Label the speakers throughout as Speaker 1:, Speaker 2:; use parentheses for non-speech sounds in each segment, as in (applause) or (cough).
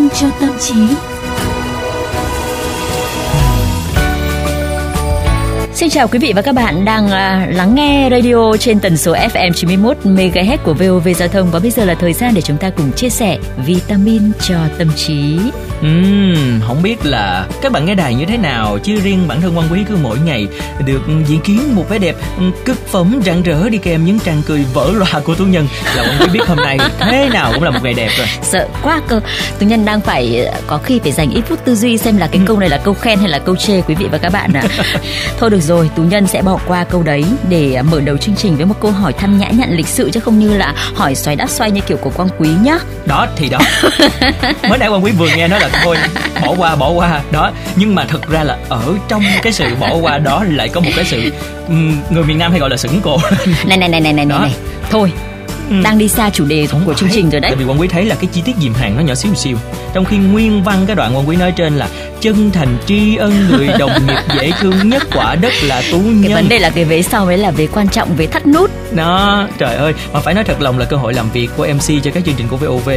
Speaker 1: minh cho tâm trí.
Speaker 2: Xin chào quý vị và các bạn đang uh, lắng nghe radio trên tần số FM 91 MHz của VOV Giao thông và bây giờ là thời gian để chúng ta cùng chia sẻ vitamin cho tâm trí.
Speaker 3: Uhm, không biết là các bạn nghe đài như thế nào chứ riêng bản thân quan quý cứ mỗi ngày được diễn kiến một vẻ đẹp cực phẩm rạng rỡ đi kèm những tràng cười vỡ loa của tú nhân là quan quý biết hôm nay thế nào cũng là một ngày đẹp rồi
Speaker 2: sợ quá cơ tú nhân đang phải có khi phải dành ít phút tư duy xem là cái ừ. câu này là câu khen hay là câu chê quý vị và các bạn ạ à. (laughs) thôi được rồi tú nhân sẽ bỏ qua câu đấy để mở đầu chương trình với một câu hỏi thăm nhã nhặn lịch sự chứ không như là hỏi xoáy đắt xoay như kiểu của quan quý nhá.
Speaker 3: Đó thì đó. (laughs) Mới nãy quan quý vừa nghe nói là thôi bỏ qua bỏ qua đó. Nhưng mà thực ra là ở trong cái sự bỏ qua đó lại có một cái sự người miền nam hay gọi là sững cổ.
Speaker 2: Này này này này này này. Thôi ừ. đang đi xa chủ đề của chương trình rồi đấy.
Speaker 3: Tại vì quan quý thấy là cái chi tiết dìm hàng nó nhỏ xíu xíu. Trong khi nguyên văn cái đoạn quan quý nói trên là chân thành tri ân người đồng nghiệp (laughs) dễ thương nhất quả đất là tú nhân
Speaker 2: cái vấn đề là cái vế sau ấy là về quan trọng về thắt nút.
Speaker 3: Đó trời ơi. Mà phải nói thật lòng là cơ hội làm việc của mc cho các chương trình của vov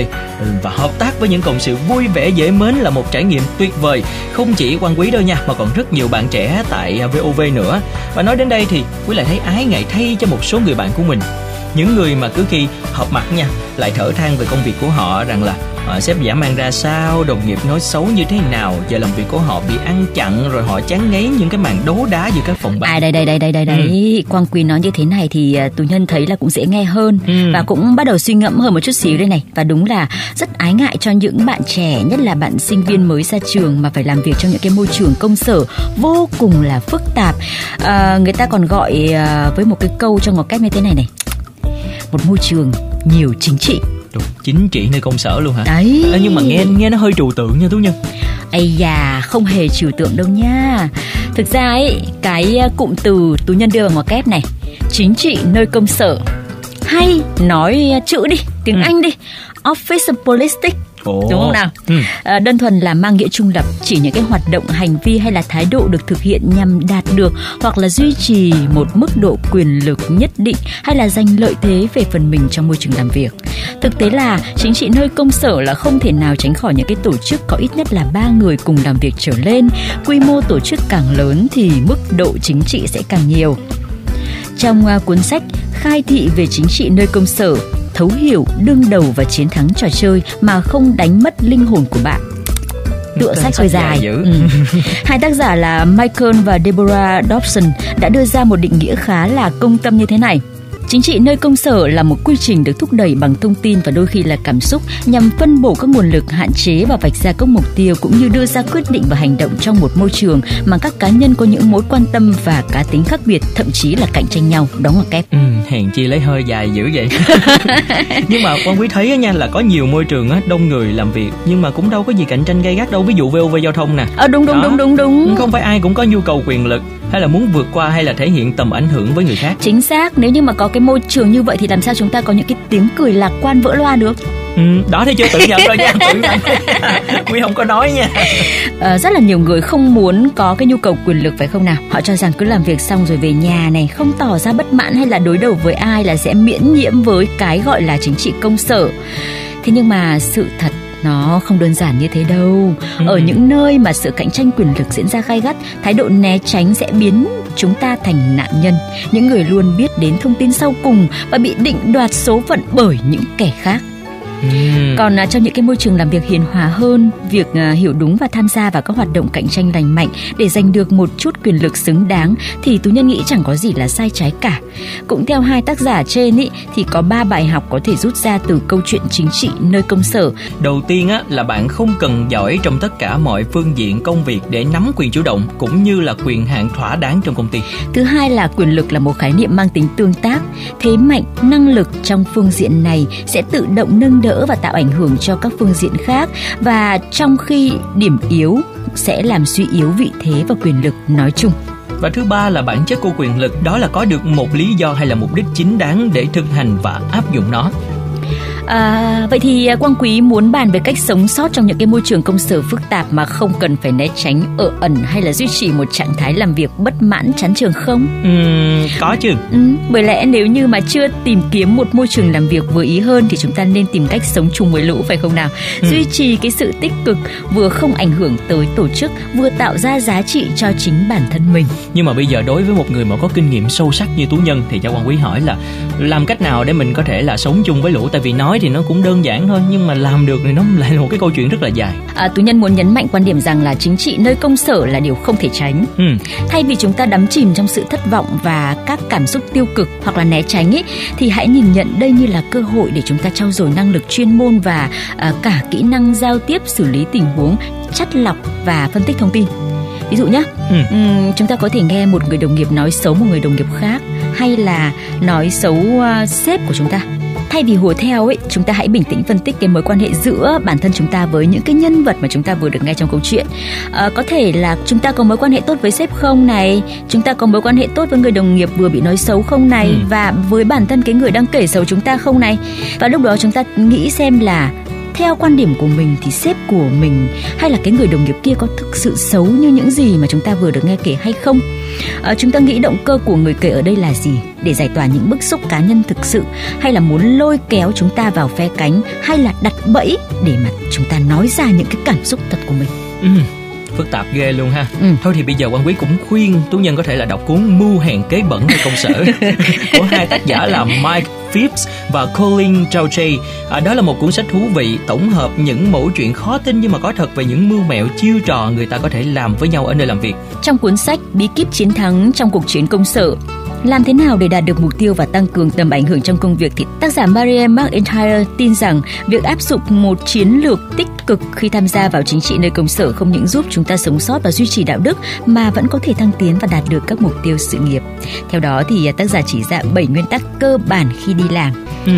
Speaker 3: và hợp tác với những cộng sự vui vẻ dễ mến là một trải nghiệm tuyệt vời. Không chỉ quan quý đâu nha mà còn rất nhiều bạn trẻ tại vov nữa. Và nói đến đây thì quý lại thấy ái ngại thay cho một số người bạn của mình những người mà cứ khi họp mặt nha lại thở than về công việc của họ rằng là à, sếp giả mang ra sao đồng nghiệp nói xấu như thế nào giờ làm việc của họ bị ăn chặn rồi họ chán ngấy những cái màn đấu đá giữa các phòng ban.
Speaker 2: à đây đây đây đây đây đây. Ừ. quang quy nói như thế này thì uh, tù nhân thấy là cũng dễ nghe hơn ừ. và cũng bắt đầu suy ngẫm hơn một chút xíu đây này. Và đúng là rất ái ngại cho những bạn trẻ nhất là bạn sinh viên mới ra trường mà phải làm việc trong những cái môi trường công sở vô cùng là phức tạp. À, người ta còn gọi uh, với một cái câu trong một cách như thế này này một môi trường nhiều chính trị.
Speaker 3: Đúng, chính trị nơi công sở luôn hả?
Speaker 2: Đấy.
Speaker 3: À, nhưng mà nghe nghe nó hơi trừu tượng nha tú nhân.
Speaker 2: Ây da không hề trừu tượng đâu nha. Thực ra ấy cái à, cụm từ tú nhân đưa vào kép này chính trị nơi công sở. Hay nói chữ đi tiếng ừ. anh đi. Office politics Ồ. đúng không nào ừ. à, đơn thuần là mang nghĩa trung lập chỉ những cái hoạt động hành vi hay là thái độ được thực hiện nhằm đạt được hoặc là duy trì một mức độ quyền lực nhất định hay là giành lợi thế về phần mình trong môi trường làm việc thực tế là chính trị nơi công sở là không thể nào tránh khỏi những cái tổ chức có ít nhất là ba người cùng làm việc trở lên quy mô tổ chức càng lớn thì mức độ chính trị sẽ càng nhiều trong uh, cuốn sách khai thị về chính trị nơi công sở thấu hiểu đương đầu và chiến thắng trò chơi mà không đánh mất linh hồn của bạn tựa sách hơi dài. dài ừ. Hai tác giả là Michael và Deborah Dobson đã đưa ra một định nghĩa khá là công tâm như thế này. Chính trị nơi công sở là một quy trình được thúc đẩy bằng thông tin và đôi khi là cảm xúc nhằm phân bổ các nguồn lực hạn chế và vạch ra các mục tiêu cũng như đưa ra quyết định và hành động trong một môi trường mà các cá nhân có những mối quan tâm và cá tính khác biệt, thậm chí là cạnh tranh nhau. Đó là kép.
Speaker 3: Ừ, hèn chi lấy hơi dài dữ vậy. (laughs) nhưng mà quan quý thấy nha là có nhiều môi trường á đông người làm việc nhưng mà cũng đâu có gì cạnh tranh gay gắt đâu. Ví dụ VOV giao thông nè.
Speaker 2: Ờ đúng đúng Đó. đúng đúng đúng.
Speaker 3: Không phải ai cũng có nhu cầu quyền lực hay là muốn vượt qua hay là thể hiện tầm ảnh hưởng với người khác.
Speaker 2: Chính xác, nếu như mà có cái môi trường như vậy thì làm sao chúng ta có những cái tiếng cười lạc quan vỡ loa được?
Speaker 3: Ừ, đó thì chưa? Tự nhận rồi nha tự nhận (laughs) quy không có nói nha.
Speaker 2: À, rất là nhiều người không muốn có cái nhu cầu quyền lực phải không nào? Họ cho rằng cứ làm việc xong rồi về nhà này không tỏ ra bất mãn hay là đối đầu với ai là sẽ miễn nhiễm với cái gọi là chính trị công sở. Thế nhưng mà sự thật nó không đơn giản như thế đâu. Ừ. ở những nơi mà sự cạnh tranh quyền lực diễn ra gay gắt thái độ né tránh sẽ biến chúng ta thành nạn nhân. Những người luôn biết đến thông tin sau cùng và bị định đoạt số phận bởi những kẻ khác Ừ. còn à, trong những cái môi trường làm việc hiền hòa hơn việc à, hiểu đúng và tham gia vào các hoạt động cạnh tranh lành mạnh để giành được một chút quyền lực xứng đáng thì tú nhân nghĩ chẳng có gì là sai trái cả. Cũng theo hai tác giả trên ý, thì có ba bài học có thể rút ra từ câu chuyện chính trị nơi công sở.
Speaker 3: Đầu tiên á là bạn không cần giỏi trong tất cả mọi phương diện công việc để nắm quyền chủ động cũng như là quyền hạn thỏa đáng trong công ty.
Speaker 2: Thứ hai là quyền lực là một khái niệm mang tính tương tác. Thế mạnh năng lực trong phương diện này sẽ tự động nâng đỡ đỡ và tạo ảnh hưởng cho các phương diện khác. Và trong khi điểm yếu sẽ làm suy yếu vị thế và quyền lực nói chung.
Speaker 3: Và thứ ba là bản chất của quyền lực, đó là có được một lý do hay là mục đích chính đáng để thực hành và áp dụng nó.
Speaker 2: À, vậy thì à, Quang Quý muốn bàn về cách sống sót trong những cái môi trường công sở phức tạp mà không cần phải né tránh ở ẩn hay là duy trì một trạng thái làm việc bất mãn chán trường không?
Speaker 3: Uhm, có chứ.
Speaker 2: Ừ, bởi lẽ nếu như mà chưa tìm kiếm một môi trường làm việc vừa ý hơn thì chúng ta nên tìm cách sống chung với lũ phải không nào? Ừ. Duy trì cái sự tích cực vừa không ảnh hưởng tới tổ chức vừa tạo ra giá trị cho chính bản thân mình.
Speaker 3: Nhưng mà bây giờ đối với một người mà có kinh nghiệm sâu sắc như Tú Nhân thì cho Quang Quý hỏi là làm cách nào để mình có thể là sống chung với lũ tại vì nói thì nó cũng đơn giản thôi nhưng mà làm được thì nó lại là một cái câu chuyện rất là dài.
Speaker 2: À, tú nhân muốn nhấn mạnh quan điểm rằng là chính trị nơi công sở là điều không thể tránh. Ừ. thay vì chúng ta đắm chìm trong sự thất vọng và các cảm xúc tiêu cực hoặc là né tránh ấy thì hãy nhìn nhận đây như là cơ hội để chúng ta trau dồi năng lực chuyên môn và à, cả kỹ năng giao tiếp xử lý tình huống chắt lọc và phân tích thông tin. Ví dụ nhé ừ. chúng ta có thể nghe một người đồng nghiệp nói xấu một người đồng nghiệp khác hay là nói xấu uh, sếp của chúng ta? Thay vì hùa theo ấy chúng ta hãy bình tĩnh phân tích cái mối quan hệ giữa bản thân chúng ta với những cái nhân vật mà chúng ta vừa được nghe trong câu chuyện. À, có thể là chúng ta có mối quan hệ tốt với sếp không này? Chúng ta có mối quan hệ tốt với người đồng nghiệp vừa bị nói xấu không này? Ừ. và với bản thân cái người đang kể xấu chúng ta không này? Và lúc đó chúng ta nghĩ xem là theo quan điểm của mình thì sếp của mình hay là cái người đồng nghiệp kia có thực sự xấu như những gì mà chúng ta vừa được nghe kể hay không? À, chúng ta nghĩ động cơ của người kể ở đây là gì? Để giải tỏa những bức xúc cá nhân thực sự hay là muốn lôi kéo chúng ta vào phe cánh hay là đặt bẫy để mà chúng ta nói ra những cái cảm xúc thật của mình?
Speaker 3: Ừ phức tạp ghê luôn ha ừ. thôi thì bây giờ quan quý cũng khuyên tú nhân có thể là đọc cuốn mưu hèn kế bẩn ở công sở (laughs) của hai tác giả là mike Phipps và Colin Trauchay. À, đó là một cuốn sách thú vị tổng hợp những mẫu chuyện khó tin nhưng mà có thật về những mưu mẹo chiêu trò người ta có thể làm với nhau ở nơi làm việc.
Speaker 2: Trong cuốn sách Bí kíp chiến thắng trong cuộc chiến công sở, làm thế nào để đạt được mục tiêu và tăng cường tầm ảnh hưởng trong công việc thì tác giả Maria McIntyre tin rằng việc áp dụng một chiến lược tích cực khi tham gia vào chính trị nơi công sở không những giúp chúng ta sống sót và duy trì đạo đức mà vẫn có thể thăng tiến và đạt được các mục tiêu sự nghiệp. Theo đó thì tác giả chỉ ra 7 nguyên tắc cơ bản khi đi làm. Ừ.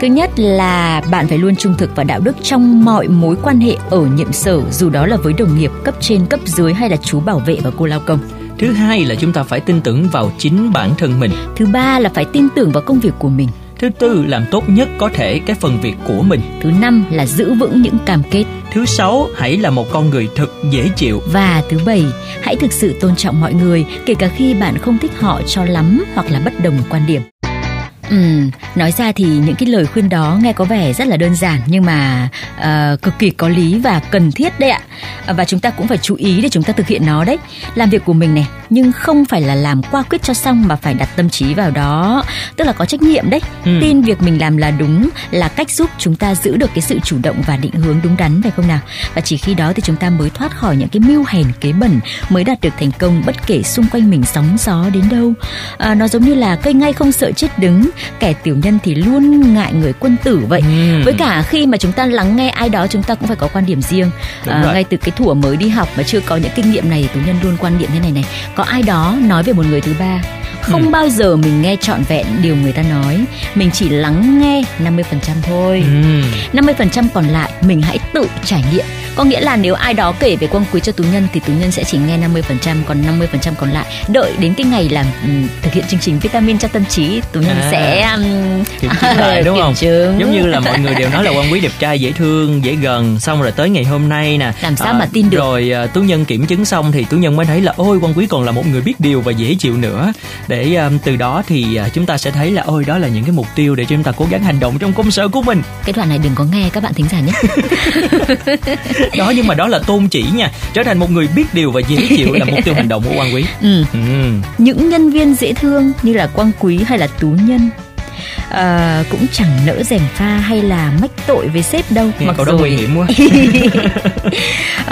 Speaker 2: Thứ nhất là bạn phải luôn trung thực và đạo đức trong mọi mối quan hệ ở nhiệm sở dù đó là với đồng nghiệp cấp trên cấp dưới hay là chú bảo vệ và cô lao công.
Speaker 3: Thứ hai là chúng ta phải tin tưởng vào chính bản thân mình.
Speaker 2: Thứ ba là phải tin tưởng vào công việc của mình.
Speaker 3: Thứ tư làm tốt nhất có thể cái phần việc của mình.
Speaker 2: Thứ năm là giữ vững những cam kết.
Speaker 3: Thứ sáu, hãy là một con người thật dễ chịu.
Speaker 2: Và thứ bảy, hãy thực sự tôn trọng mọi người, kể cả khi bạn không thích họ cho lắm hoặc là bất đồng quan điểm. Ừ, nói ra thì những cái lời khuyên đó nghe có vẻ rất là đơn giản nhưng mà uh, cực kỳ có lý và cần thiết đấy ạ. Uh, và chúng ta cũng phải chú ý để chúng ta thực hiện nó đấy. Làm việc của mình này, nhưng không phải là làm qua quyết cho xong mà phải đặt tâm trí vào đó, tức là có trách nhiệm đấy. Ừ. Tin việc mình làm là đúng là cách giúp chúng ta giữ được cái sự chủ động và định hướng đúng đắn phải không nào? Và chỉ khi đó thì chúng ta mới thoát khỏi những cái mưu hèn kế bẩn, mới đạt được thành công bất kể xung quanh mình sóng gió đến đâu. À, nó giống như là cây ngay không sợ chết đứng kẻ tiểu nhân thì luôn ngại người quân tử vậy. Ừ. với cả khi mà chúng ta lắng nghe ai đó chúng ta cũng phải có quan điểm riêng. À, ngay từ cái thủa mới đi học mà chưa có những kinh nghiệm này tú nhân luôn quan điểm như này này. Có ai đó nói về một người thứ ba không ừ. bao giờ mình nghe trọn vẹn điều người ta nói. Mình chỉ lắng nghe 50% thôi. Ừ. 50% còn lại mình hãy tự trải nghiệm có nghĩa là nếu ai đó kể về quang quý cho tú nhân thì tú nhân sẽ chỉ nghe 50% còn 50% còn lại. Đợi đến cái ngày làm um, thực hiện chương trình vitamin cho tâm trí tú nhân à. sẽ um,
Speaker 3: kiểm chứng (laughs) lại đúng không? chứng. giống như là mọi người đều nói là quang quý đẹp trai dễ thương dễ gần. Xong rồi tới ngày hôm nay nè
Speaker 2: làm sao à, mà tin được?
Speaker 3: rồi uh, tú nhân kiểm chứng xong thì tú nhân mới thấy là ôi quang quý còn là một người biết điều và dễ chịu nữa. Để um, từ đó thì uh, chúng ta sẽ thấy là ôi đó là những cái mục tiêu để cho chúng ta cố gắng hành động trong công sở của mình.
Speaker 2: Cái đoạn này đừng có nghe các bạn thính giả nhé (laughs)
Speaker 3: đó nhưng mà đó là tôn chỉ nha trở thành một người biết điều và dễ chịu là mục tiêu hành động của quan quý ừ.
Speaker 2: Ừ. những nhân viên dễ thương như là quang quý hay là tú nhân uh, cũng chẳng nỡ rèm pha hay là mách tội với sếp đâu.
Speaker 3: Nghe mặc rồi. nguy hiểm quá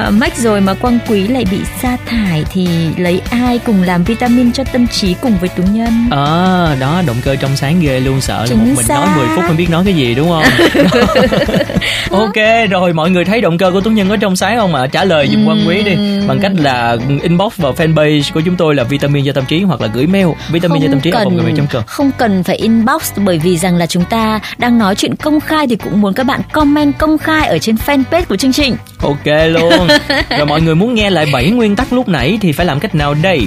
Speaker 2: uh, mách rồi mà quang quý lại bị sa thải thì lấy ai cùng làm vitamin cho tâm trí cùng với tú nhân?
Speaker 3: Ờ à, đó động cơ trong sáng ghê luôn sợ là một mình xác. nói 10 phút không biết nói cái gì đúng không? (laughs) Ok rồi mọi người thấy động cơ của tú nhân có trong sáng không ạ? À? trả lời giùm quang quý đi. Bằng cách là inbox vào fanpage của chúng tôi là vitamin cho tâm trí hoặc là gửi mail vitamin cho tâm trí
Speaker 2: cần, không cần phải inbox bởi vì rằng là chúng ta đang nói chuyện công khai thì cũng muốn các bạn comment công khai ở trên fanpage của chương trình.
Speaker 3: Ok luôn. (laughs) Rồi mọi người muốn nghe lại 7 nguyên tắc lúc nãy thì phải làm cách nào đây?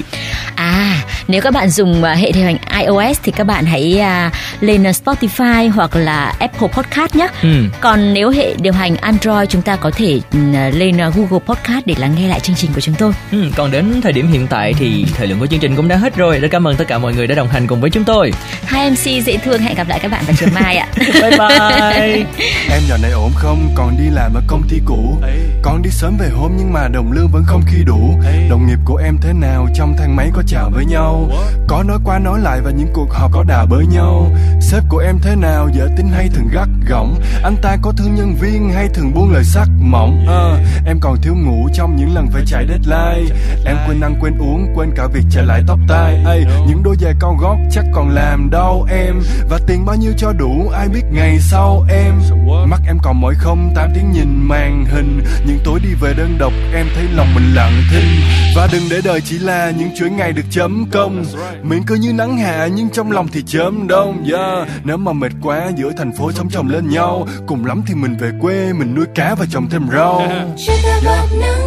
Speaker 2: À, nếu các bạn dùng hệ điều hành iOS thì các bạn hãy lên Spotify hoặc là Apple Podcast nhé. Ừ. còn nếu hệ điều hành Android chúng ta có thể ừ, lên Google Podcast để lắng nghe lại chương trình của chúng tôi.
Speaker 3: Ừ, còn đến thời điểm hiện tại thì thời lượng của chương trình cũng đã hết rồi. Rất cảm ơn tất cả mọi người đã đồng hành cùng với chúng tôi.
Speaker 2: Hai MC dễ thương hẹn gặp lại các bạn vào chiều mai ạ. (laughs)
Speaker 3: Bye bye.
Speaker 1: Em nhỏ này ổn không? Còn đi làm ở công ty cũ. Con đi sớm về hôm nhưng mà đồng lương vẫn không khi đủ. Đồng nghiệp của em thế nào? Trong thang máy có chào với nhau có nói qua nói lại và những cuộc họp có đà bới nhau. Sếp của em thế nào dễ tính hay thường gắt gỏng. Anh ta có thương nhân viên hay thường buông lời sắc mỏng? À, em còn thiếu ngủ trong những lần phải chạy deadline. Em quên ăn quên uống quên cả việc chạy lại tóc tai. Ê, những đôi giày cao gót chắc còn làm đau em. Và tiền bao nhiêu cho đủ ai biết ngày sau em. Mắt em còn mỏi không tám tiếng nhìn màn hình. Những tối đi về đơn độc em thấy lòng mình lặng thinh. Và đừng để đời chỉ là những chuỗi ngày được chấm công miệng cứ như nắng hạ nhưng trong lòng thì chớm đông yeah. nếu mà mệt quá, giữa thành phố sống chồng lên nhau cùng lắm thì mình về quê, mình nuôi cá và trồng thêm rau yeah.